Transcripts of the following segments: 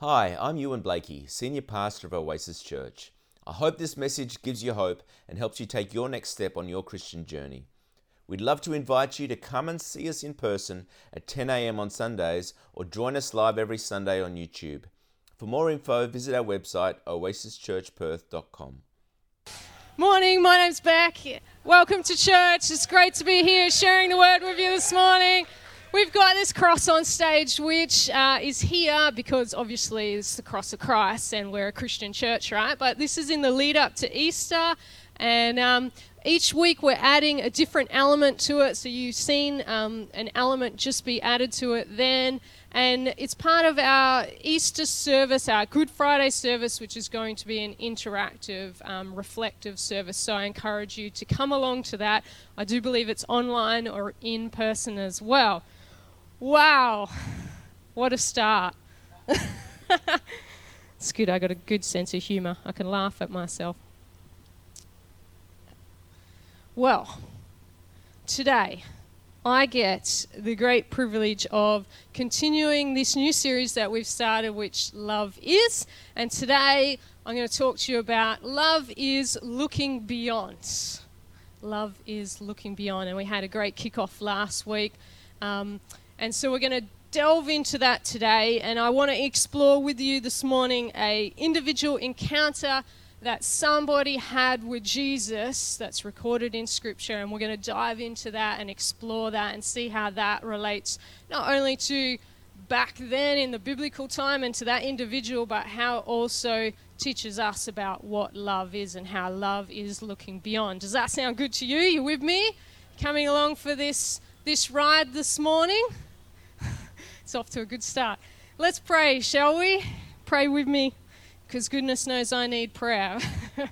Hi, I'm Ewan Blakey, Senior Pastor of Oasis Church. I hope this message gives you hope and helps you take your next step on your Christian journey. We'd love to invite you to come and see us in person at 10 a.m. on Sundays or join us live every Sunday on YouTube. For more info, visit our website oasischurchperth.com. Morning, my name's Beck. Welcome to church. It's great to be here sharing the word with you this morning. We've got this cross on stage, which uh, is here because obviously it's the cross of Christ and we're a Christian church, right? But this is in the lead up to Easter. And um, each week we're adding a different element to it. So you've seen um, an element just be added to it then. And it's part of our Easter service, our Good Friday service, which is going to be an interactive, um, reflective service. So I encourage you to come along to that. I do believe it's online or in person as well. Wow, what a start. it's good, I got a good sense of humour. I can laugh at myself. Well, today I get the great privilege of continuing this new series that we've started, which Love Is. And today I'm going to talk to you about Love is Looking Beyond. Love is Looking Beyond. And we had a great kickoff last week. Um, and so we're going to delve into that today and I want to explore with you this morning a individual encounter that somebody had with Jesus that's recorded in scripture and we're going to dive into that and explore that and see how that relates not only to back then in the biblical time and to that individual but how it also teaches us about what love is and how love is looking beyond. Does that sound good to you? You with me? Coming along for this this ride this morning? It's off to a good start. Let's pray, shall we? Pray with me, because goodness knows I need prayer.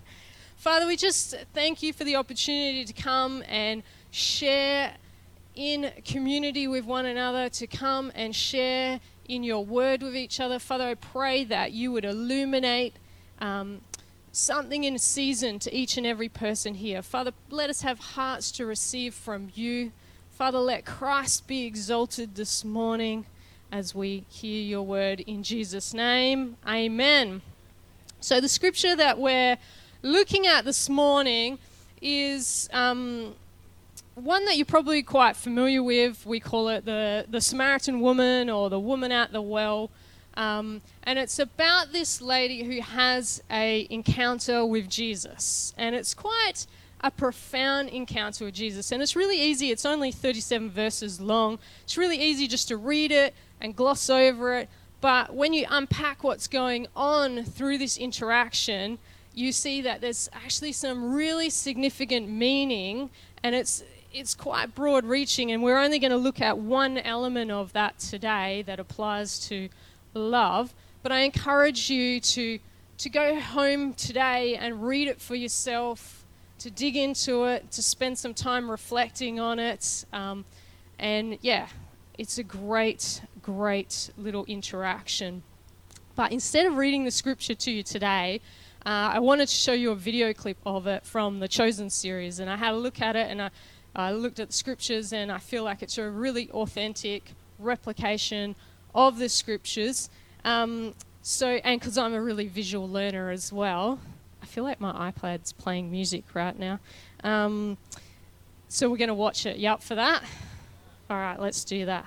Father, we just thank you for the opportunity to come and share in community with one another, to come and share in your word with each other. Father, I pray that you would illuminate um, something in a season to each and every person here. Father, let us have hearts to receive from you. Father, let Christ be exalted this morning as we hear your word in Jesus' name. Amen. So, the scripture that we're looking at this morning is um, one that you're probably quite familiar with. We call it the, the Samaritan woman or the woman at the well. Um, and it's about this lady who has a encounter with Jesus. And it's quite a profound encounter with Jesus. And it's really easy, it's only 37 verses long. It's really easy just to read it and gloss over it. But when you unpack what's going on through this interaction, you see that there's actually some really significant meaning and it's it's quite broad reaching and we're only going to look at one element of that today that applies to love but i encourage you to to go home today and read it for yourself to dig into it to spend some time reflecting on it um, and yeah it's a great great little interaction. But instead of reading the scripture to you today, uh, I wanted to show you a video clip of it from the Chosen series. And I had a look at it and I, I looked at the scriptures, and I feel like it's a really authentic replication of the scriptures. Um, so, and because I'm a really visual learner as well, I feel like my iPad's playing music right now. Um, so we're going to watch it. You up for that? All right, let's do that.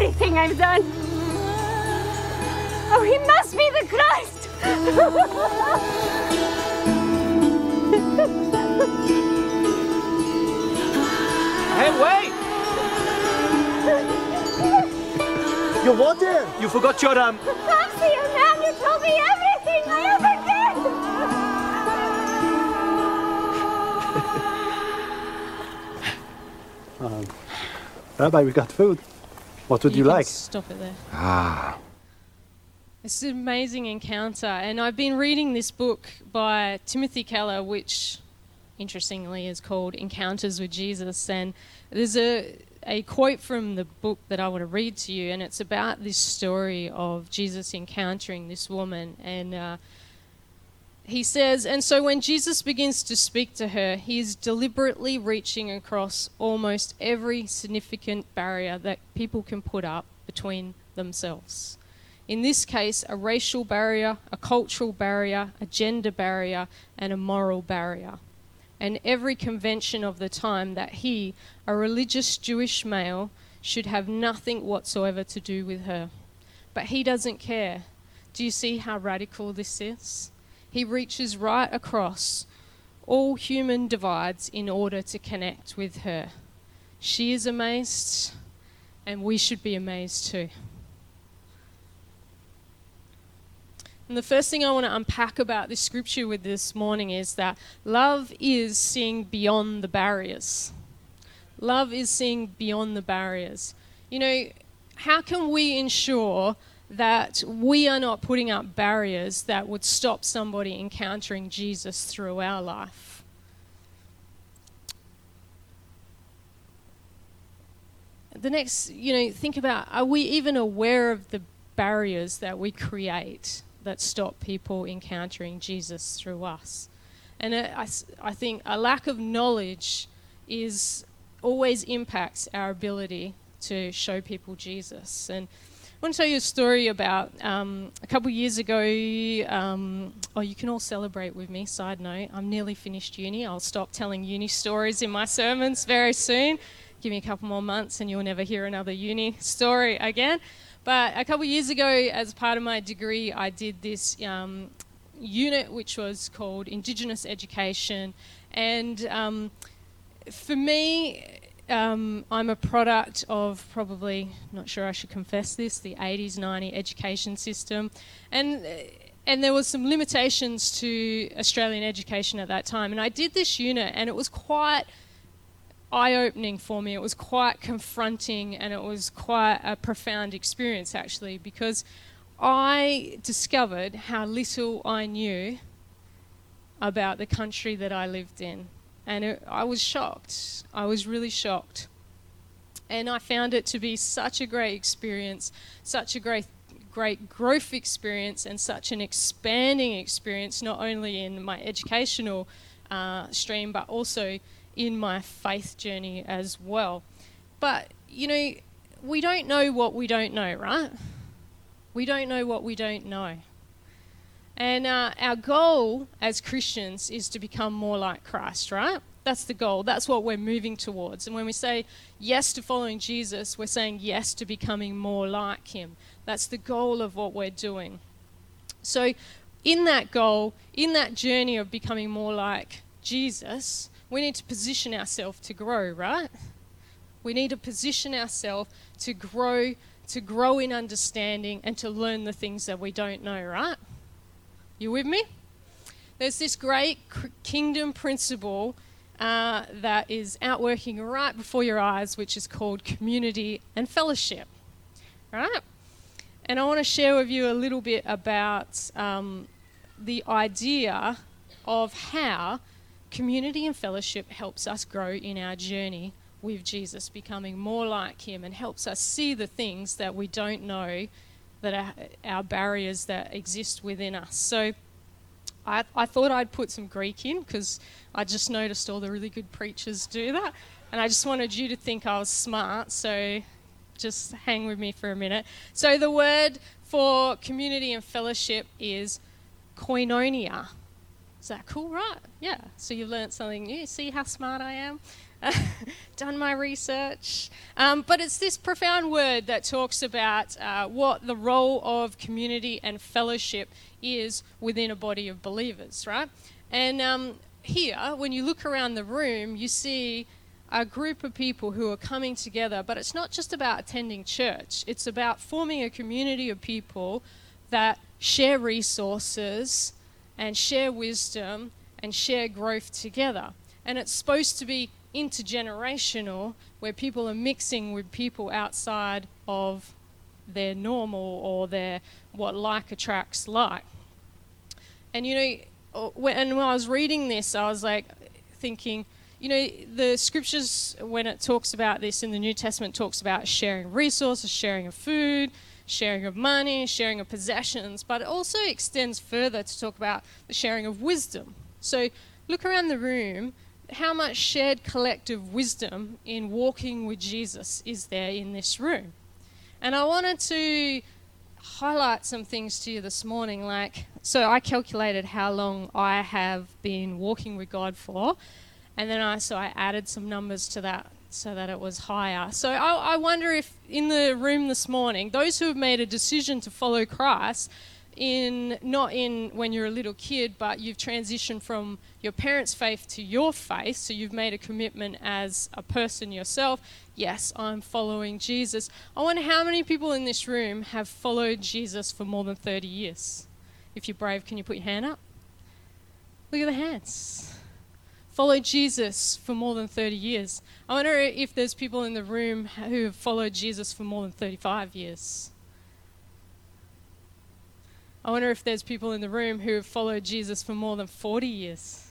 Everything I've done. Oh, he must be the Christ! Hey, wait! You what there? You forgot your um. Fancy you, man! You told me everything I ever did! um, Rabbi, we got food. What would you, can like? Stop it there. Ah, It's an amazing encounter, and I've been reading this book by Timothy Keller, which interestingly is called Encounters with Jesus. And there's a, a quote from the book that I want to read to you, and it's about this story of Jesus encountering this woman. And uh, he says, And so when Jesus begins to speak to her, he is deliberately reaching across almost every significant barrier that people can put up between themselves. In this case, a racial barrier, a cultural barrier, a gender barrier, and a moral barrier. And every convention of the time that he, a religious Jewish male, should have nothing whatsoever to do with her. But he doesn't care. Do you see how radical this is? He reaches right across all human divides in order to connect with her. She is amazed, and we should be amazed too. And the first thing I want to unpack about this scripture with this morning is that love is seeing beyond the barriers. Love is seeing beyond the barriers. You know, how can we ensure that we are not putting up barriers that would stop somebody encountering Jesus through our life? The next, you know, think about are we even aware of the barriers that we create that stop people encountering Jesus through us? And I, I, think a lack of knowledge is always impacts our ability to show people Jesus. And I want to tell you a story about um, a couple years ago. Um, oh, you can all celebrate with me. Side note, I'm nearly finished uni. I'll stop telling uni stories in my sermons very soon. Give me a couple more months and you'll never hear another uni story again. But a couple years ago, as part of my degree, I did this um, unit which was called Indigenous Education. And um, for me, um, I'm a product of probably, not sure I should confess this, the 80s, 90s education system. And, and there was some limitations to Australian education at that time. And I did this unit, and it was quite eye opening for me. It was quite confronting and it was quite a profound experience, actually, because I discovered how little I knew about the country that I lived in. And it, I was shocked. I was really shocked. And I found it to be such a great experience, such a great great growth experience and such an expanding experience, not only in my educational uh, stream, but also in my faith journey as well. But, you know, we don't know what we don't know, right? We don't know what we don't know. And uh, our goal as Christians is to become more like Christ, right? That's the goal. That's what we're moving towards. And when we say yes to following Jesus, we're saying yes to becoming more like Him. That's the goal of what we're doing. So, in that goal, in that journey of becoming more like Jesus, we need to position ourselves to grow, right? We need to position ourselves to grow, to grow in understanding and to learn the things that we don't know, right? You with me? There's this great kingdom principle uh, that is outworking right before your eyes, which is called community and fellowship, right? And I want to share with you a little bit about um, the idea of how community and fellowship helps us grow in our journey with Jesus, becoming more like Him, and helps us see the things that we don't know that are our barriers that exist within us. So I, I thought I'd put some Greek in because I just noticed all the really good preachers do that. And I just wanted you to think I was smart, so just hang with me for a minute. So the word for community and fellowship is koinonia. Is that cool, right? Yeah. So you've learned something new. See how smart I am? Done my research. Um, but it's this profound word that talks about uh, what the role of community and fellowship is within a body of believers, right? And um, here, when you look around the room, you see a group of people who are coming together, but it's not just about attending church, it's about forming a community of people that share resources and share wisdom and share growth together. And it's supposed to be intergenerational, where people are mixing with people outside of their normal or their what like attracts like. And you know, uh, when, when I was reading this, I was like thinking, you know, the scriptures, when it talks about this in the New Testament, talks about sharing resources, sharing of food, sharing of money, sharing of possessions, but it also extends further to talk about the sharing of wisdom. So look around the room. How much shared collective wisdom in walking with Jesus is there in this room? And I wanted to highlight some things to you this morning. Like, so I calculated how long I have been walking with God for, and then I so I added some numbers to that so that it was higher. So I, I, wonder if in the room this morning, those who have made a decision to follow Christ, in not in when you're a little kid, but you've transitioned from your parents' faith to your faith, so you've made a commitment as a person yourself. Yes, I'm following Jesus. I wonder how many people in this room have followed Jesus for more than 30 years. If you're brave, can you put your hand up? Look at the hands followed Jesus for more than 30 years. I wonder if there's people in the room who have followed Jesus for more than 35 years. I wonder if there's people in the room who have followed Jesus for more than 40 years.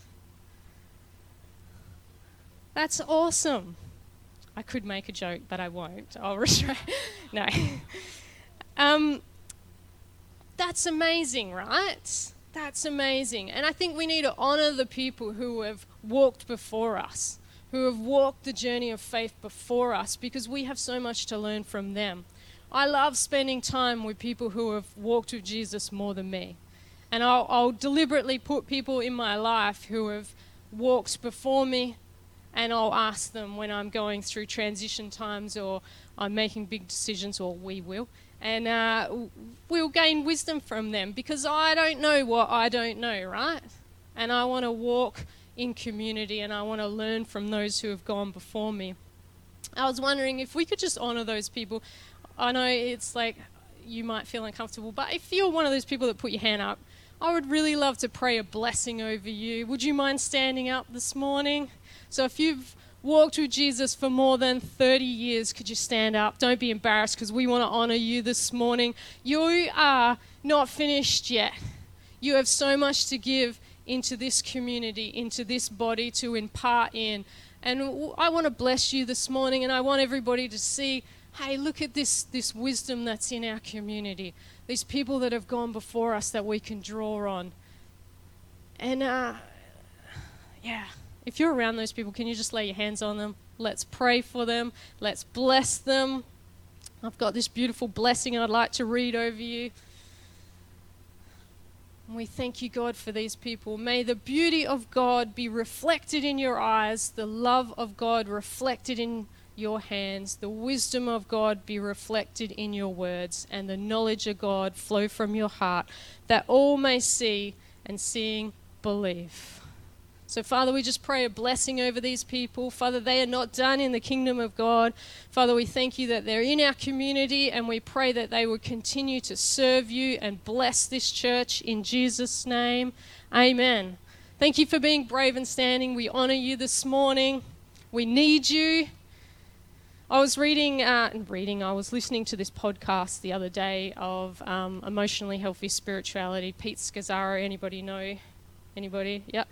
That's awesome. I could make a joke, but I won't. I'll restrain. no. um, that's amazing, right? That's amazing. And I think we need to honor the people who have walked before us, who have walked the journey of faith before us, because we have so much to learn from them. I love spending time with people who have walked with Jesus more than me. And I'll, I'll deliberately put people in my life who have walked before me, and I'll ask them when I'm going through transition times or I'm making big decisions, or we will and uh, we'll gain wisdom from them because I don't know what I don't know, right? And I want to walk in community and I want to learn from those who have gone before me. I was wondering if we could just honor those people. I know it's like you might feel uncomfortable, but if you're one of those people that put your hand up, I would really love to pray a blessing over you. Would you mind standing up this morning? So if you've walked with Jesus for more than 30 years, could you stand up? Don't be embarrassed because we want to honor you this morning. You are not finished yet. You have so much to give into this community, into this body to impart in. And I want to bless you this morning, and I want everybody to see hey, look at this, this wisdom that's in our community. These people that have gone before us that we can draw on. And uh, yeah if you're around those people, can you just lay your hands on them? Let's pray for them. Let's bless them. I've got this beautiful blessing I'd like to read over you. And we thank you, God, for these people. May the beauty of God be reflected in your eyes, the love of God reflected in your hands, the wisdom of God be reflected in your words, and the knowledge of God flow from your heart, that all may see and seeing believe. So, Father, we just pray a blessing over these people. Father, they are not done in the kingdom of God. Father, we thank you that they're in our community and we pray that they would continue to serve you and bless this church in Jesus' name. Amen. Thank you for being brave and standing. We honor you this morning. We need you. I was reading, uh, reading, I was listening to this podcast the other day of um, emotionally healthy spirituality. Pete Scazzero, anybody know? Anybody? Yep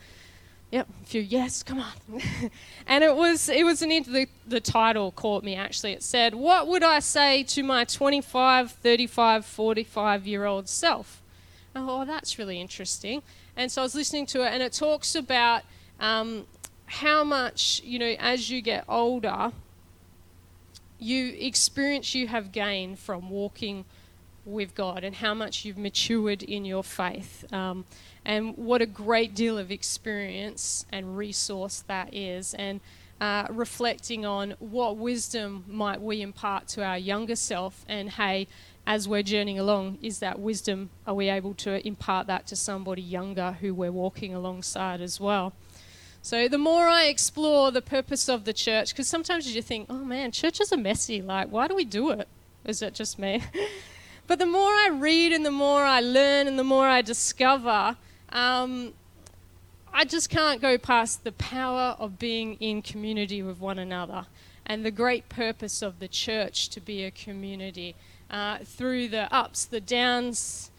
Yep, a few yes, come on. and it was it was an the, the title caught me actually. It said, "What would I say to my 25, 35, 45 year old self?" oh, that's really interesting. And so I was listening to it, and it talks about um, how much you know as you get older, you experience you have gained from walking with God, and how much you've matured in your faith. Um, and what a great deal of experience and resource that is. And uh, reflecting on what wisdom might we impart to our younger self, and hey, as we're journeying along, is that wisdom? Are we able to impart that to somebody younger who we're walking alongside as well? So the more I explore the purpose of the church, because sometimes you think, oh man, churches are messy. Like, why do we do it? Is it just me? but the more I read and the more I learn and the more I discover, um, I just can't go past the power of being in community with one another and the great purpose of the church to be a community uh, through the ups, the downs,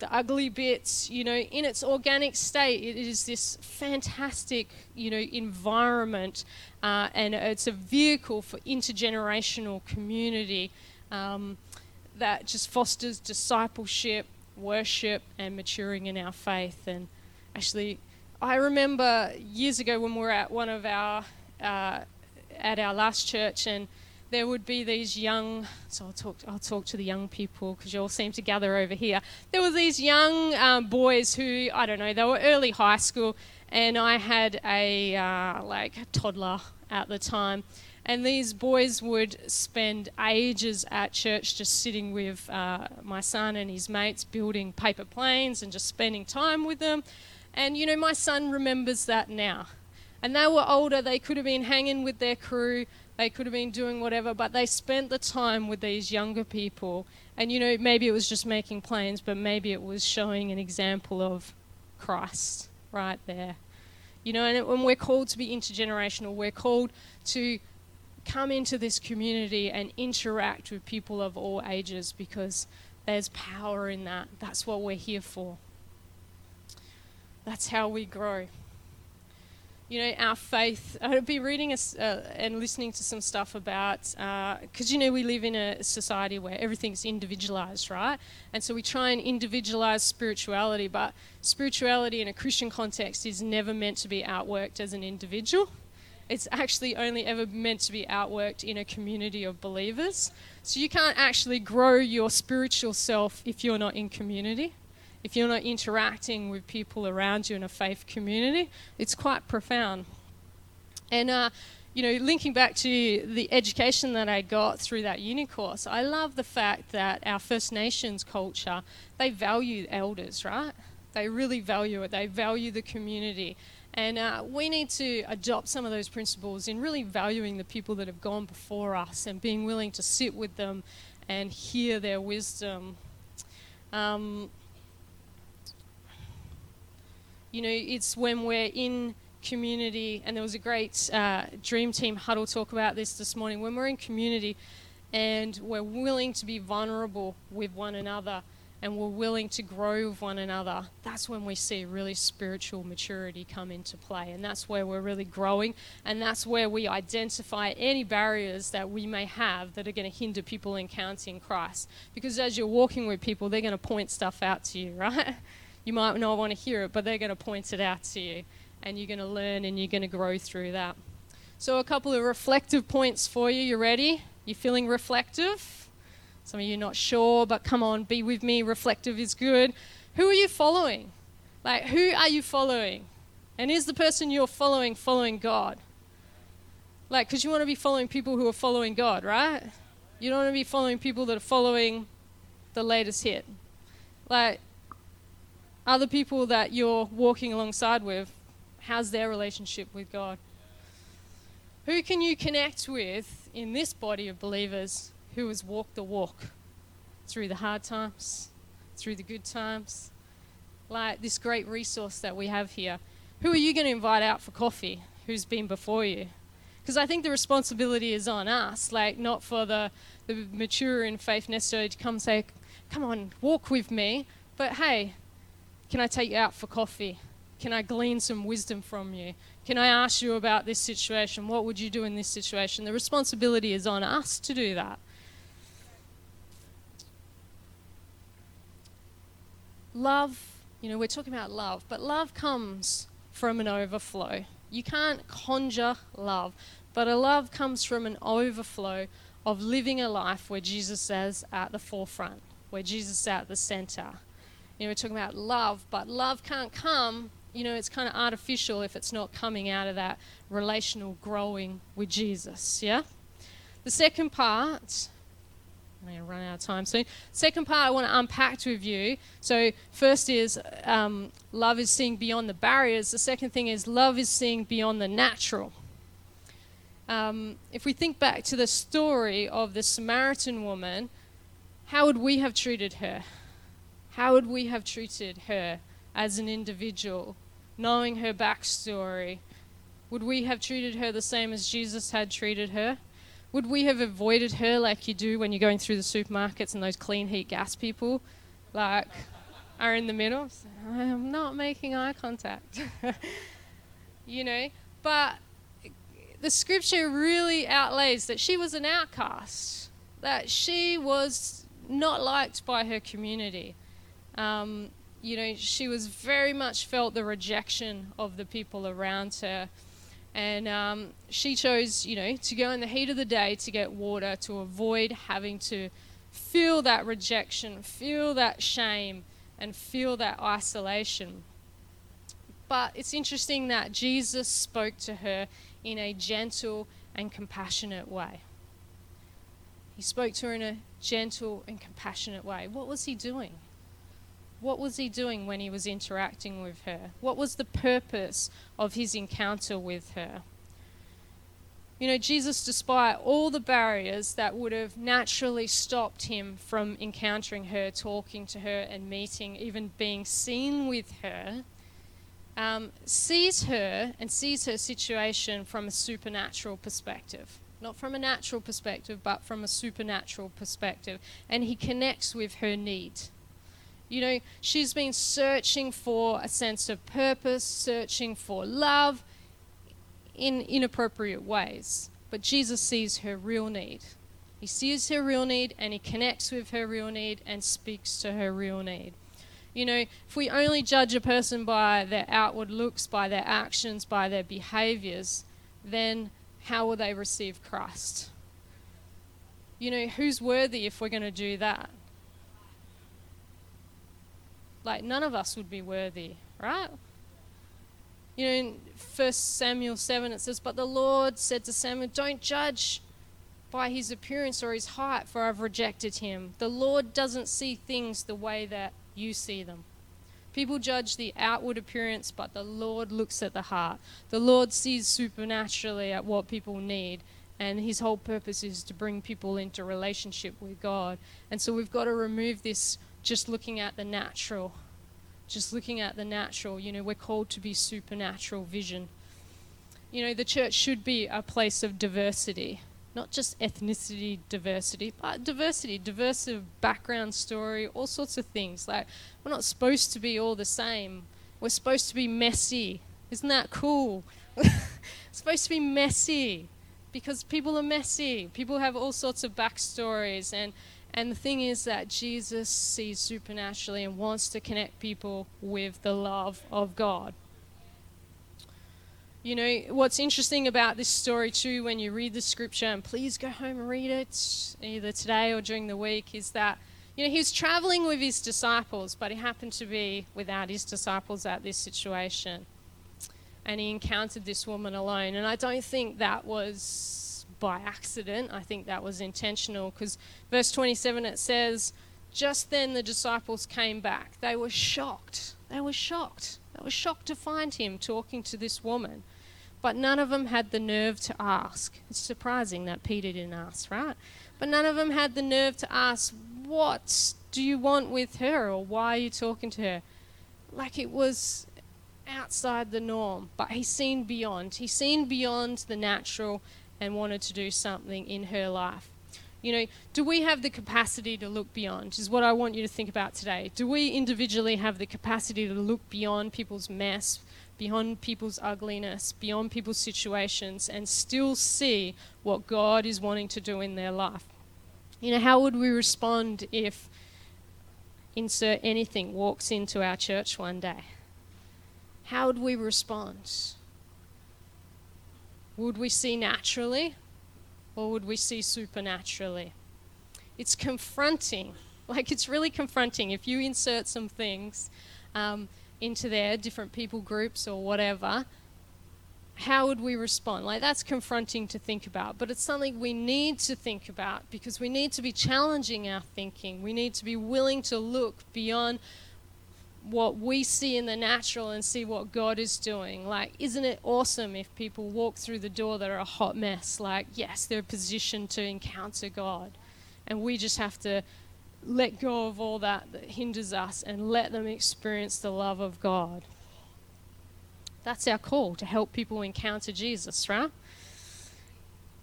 the ugly bits, you know, in its organic state, it is this fantastic, you know, environment, uh, and it's a vehicle for intergenerational community um, that just fosters discipleship, worship and maturing in our faith. And actually, I remember years ago when we were at one of our uh, at our last church, and there would be these young. So I'll talk. I'll talk to the young people because you all seem to gather over here. There were these young um, boys who I don't know. They were early high school, and I had a uh, like toddler at the time and these boys would spend ages at church just sitting with uh, my son and his mates, building paper planes and just spending time with them. And, you know, my son remembers that now. And they were older, they could have been hanging with their crew, they could have been doing whatever, but they spent the time with these younger people. And, you know, maybe it was just making planes, but maybe it was showing an example of Christ right there. You know, and when we're called to be intergenerational, we're called to come into this community and interact with people of all ages because there's power in that. That's what we're here for. That's how we grow. You know, our faith. I'd be reading a, uh, and listening to some stuff about, because uh, you know, we live in a society where everything's individualized, right? And so we try and individualize spirituality, but spirituality in a Christian context is never meant to be outworked as an individual it's actually only ever meant to be outworked in a community of believers. So you can't actually grow your spiritual self if you're not in community, if you're not interacting with people around you in a faith community. It's quite profound. And, uh, you know, linking back to the education that I got through that uni course, I love the fact that our First Nations culture, they value elders, right? They really value it. They value the community. And uh, we need to adopt some of those principles in really valuing the people that have gone before us and being willing to sit with them and hear their wisdom. Um, you know, it's when we're in community, and there was a great uh, Dream Team huddle talk about this this morning. When we're in community and we're willing to be vulnerable with one another and we're willing to grow with one another, that's when we see really spiritual maturity come into play. And that's where we're really growing. And that's where we identify any barriers that we may have that are going to hinder people encountering Christ. Because as you're walking with people, they're going to point stuff out to you, right? You might not want to hear it, but they're going to point it out to you. And you're going to learn and you're going to grow through that. So, a couple of reflective points for you. You ready? You feeling reflective? Some of you not sure, but come on, be with me. Reflective is good. Who are you following? Like, who are you following? And is the person you're following following God? Like, because you want to be following people who are following God, right? You don't want to be following people that are following the latest hit. Like, other people that you're walking alongside with, how's their relationship with God? Who can you connect with in this body of believers who has walked the walk through the hard times, through the good times, like this great resource that we have here. Who are you going to invite out for coffee? Who's been before you? Because I think the responsibility is on us, like not for the, the mature in faith necessarily to come say, come on, walk with me, but hey, can I take you out for coffee? can I glean some wisdom from you? Can I ask you about this situation? What would you do in this situation? The responsibility is on us to do that. Love, you know, we're talking about love, but love comes from an overflow. You can't conjure love, but a love comes from an overflow of living a life where Jesus is at the forefront, where Jesus is at the center. You know, we're talking about love, but love can't come, you know, it's kind of artificial if it's not coming out of that relational growing with Jesus, yeah? The second part, I'm going to run out of time soon. Second part I want to unpack with you. So, first is um, love is seeing beyond the barriers. The second thing is love is seeing beyond the natural. Um, if we think back to the story of the Samaritan woman, how would we have treated her? How would we have treated her as an individual, knowing her backstory? Would we have treated her the same as Jesus had treated her? Would we have avoided her like you do when you're going through the supermarkets and those clean heat gas people, like, are in the middle? I'm not making eye contact. you know? But the scripture really outlays that she was an outcast, that she was not liked by her community. Um, you know, she was very much felt the rejection of the people around her. And um, she chose, you know, to go in the heat of the day to get water to avoid having to feel that rejection, feel that shame, and feel that isolation. But it's interesting that Jesus spoke to her in a gentle and compassionate way. He spoke to her in a gentle and compassionate way. What was he doing? What was he doing when he was interacting with her? What was the purpose of his encounter with her? You know, Jesus, despite all the barriers that would have naturally stopped him from encountering her, talking to her, and meeting, even being seen with her, um, sees her and sees her situation from a supernatural perspective. Not from a natural perspective, but from a supernatural perspective. And he connects with her need. You know, she's been searching for a sense of purpose, searching for love in inappropriate ways. But Jesus sees her real need. He sees her real need and he connects with her real need and speaks to her real need. You know, if we only judge a person by their outward looks, by their actions, by their behaviors, then how will they receive Christ? You know, who's worthy if we're going to do that? Like, none of us would be worthy, right? You know, in 1 Samuel 7, it says, But the Lord said to Samuel, Don't judge by his appearance or his height, for I've rejected him. The Lord doesn't see things the way that you see them. People judge the outward appearance, but the Lord looks at the heart. The Lord sees supernaturally at what people need, and His whole purpose is to bring people into relationship with God. And so we've got to remove this just looking at the natural. Just looking at the natural. You know, we're called to be supernatural vision. You know, the church should be a place of diversity not just ethnicity diversity, but diversity, diverse background story, all sorts of things. Like, we're not supposed to be all the same. We're supposed to be messy. Isn't that cool? supposed to be messy because people are messy. People have all sorts of backstories. And, and the thing is that Jesus sees supernaturally and wants to connect people with the love of God. You know, what's interesting about this story too, when you read the scripture, and please go home and read it either today or during the week, is that, you know, he was traveling with his disciples, but he happened to be without his disciples at this situation. And he encountered this woman alone. And I don't think that was by accident, I think that was intentional because verse 27 it says, Just then the disciples came back. They were shocked. They were shocked. They were shocked to find him talking to this woman. But none of them had the nerve to ask. It's surprising that Peter didn't ask, right? But none of them had the nerve to ask, What do you want with her? or why are you talking to her? Like it was outside the norm. But he's seen beyond. He's seen beyond the natural and wanted to do something in her life. You know, do we have the capacity to look beyond? Is what I want you to think about today. Do we individually have the capacity to look beyond people's mess, beyond people's ugliness, beyond people's situations, and still see what God is wanting to do in their life? You know, how would we respond if insert anything walks into our church one day? How would we respond? Would we see naturally or would we see supernaturally? It's confronting. Like, it's really confronting. If you insert some things um, into there, different people groups or whatever, how would we respond? Like, that's confronting to think about, but it's something we need to think about because we need to be challenging our thinking. We need to be willing to look beyond what we see in the natural and see what God is doing. Like, isn't it awesome if people walk through the door that are a hot mess? Like, yes, they're positioned to encounter God. And we just have to let go of all that that hinders us and let them experience the love of God. That's our call to help people encounter Jesus, right?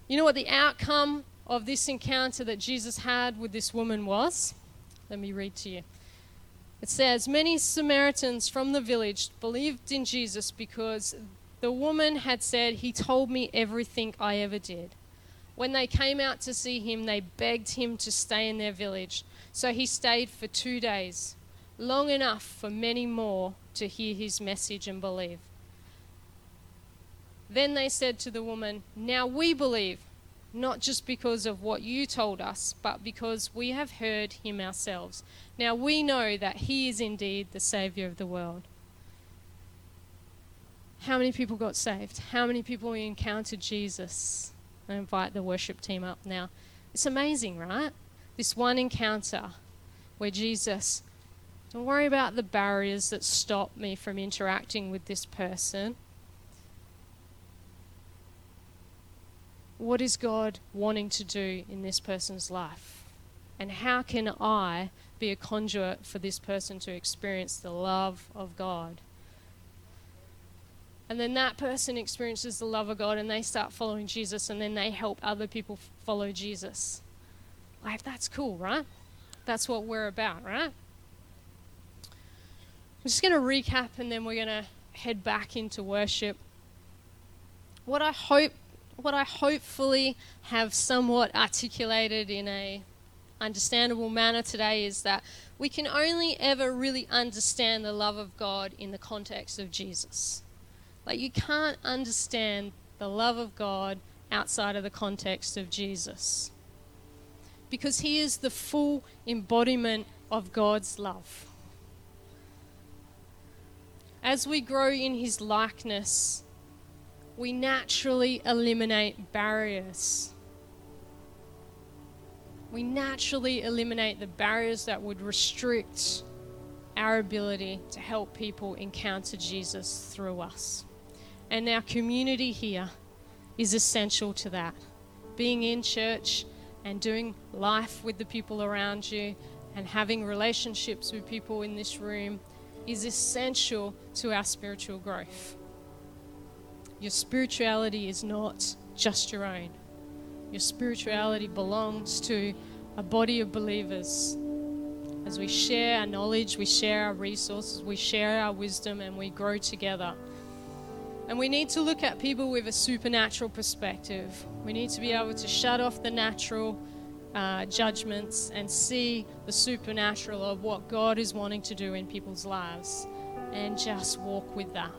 You know what the outcome of this encounter that Jesus had with this woman was? Let me read to you. It says, Many Samaritans from the village believed in Jesus because the woman had said, He told me everything I ever did. When they came out to see him, they begged him to stay in their village. So he stayed for two days, long enough for many more to hear his message and believe. Then they said to the woman, Now we believe, not just because of what you told us, but because we have heard him ourselves. Now we know that he is indeed the Savior of the world. How many people got saved? How many people encountered Jesus? I invite the worship team up now. It's amazing, right? This one encounter where Jesus, don't worry about the barriers that stop me from interacting with this person. What is God wanting to do in this person's life? And how can I be a conduit for this person to experience the love of God? And then that person experiences the love of God and they start following Jesus and then they help other people follow Jesus. Like, that's cool, right? That's what we're about, right? I'm just going to recap and then we're going to head back into worship. What I hope what I hopefully have somewhat articulated in a understandable manner today is that we can only ever really understand the love of God in the context of Jesus. Like you can't understand the love of God outside of the context of Jesus. Because he is the full embodiment of God's love. As we grow in his likeness, we naturally eliminate barriers. We naturally eliminate the barriers that would restrict our ability to help people encounter Jesus through us. And our community here is essential to that. Being in church and doing life with the people around you and having relationships with people in this room is essential to our spiritual growth. Your spirituality is not just your own. Your spirituality belongs to a body of believers. As we share our knowledge, we share our resources, we share our wisdom, and we grow together. And we need to look at people with a supernatural perspective. We need to be able to shut off the natural uh, judgments and see the supernatural of what God is wanting to do in people's lives and just walk with that.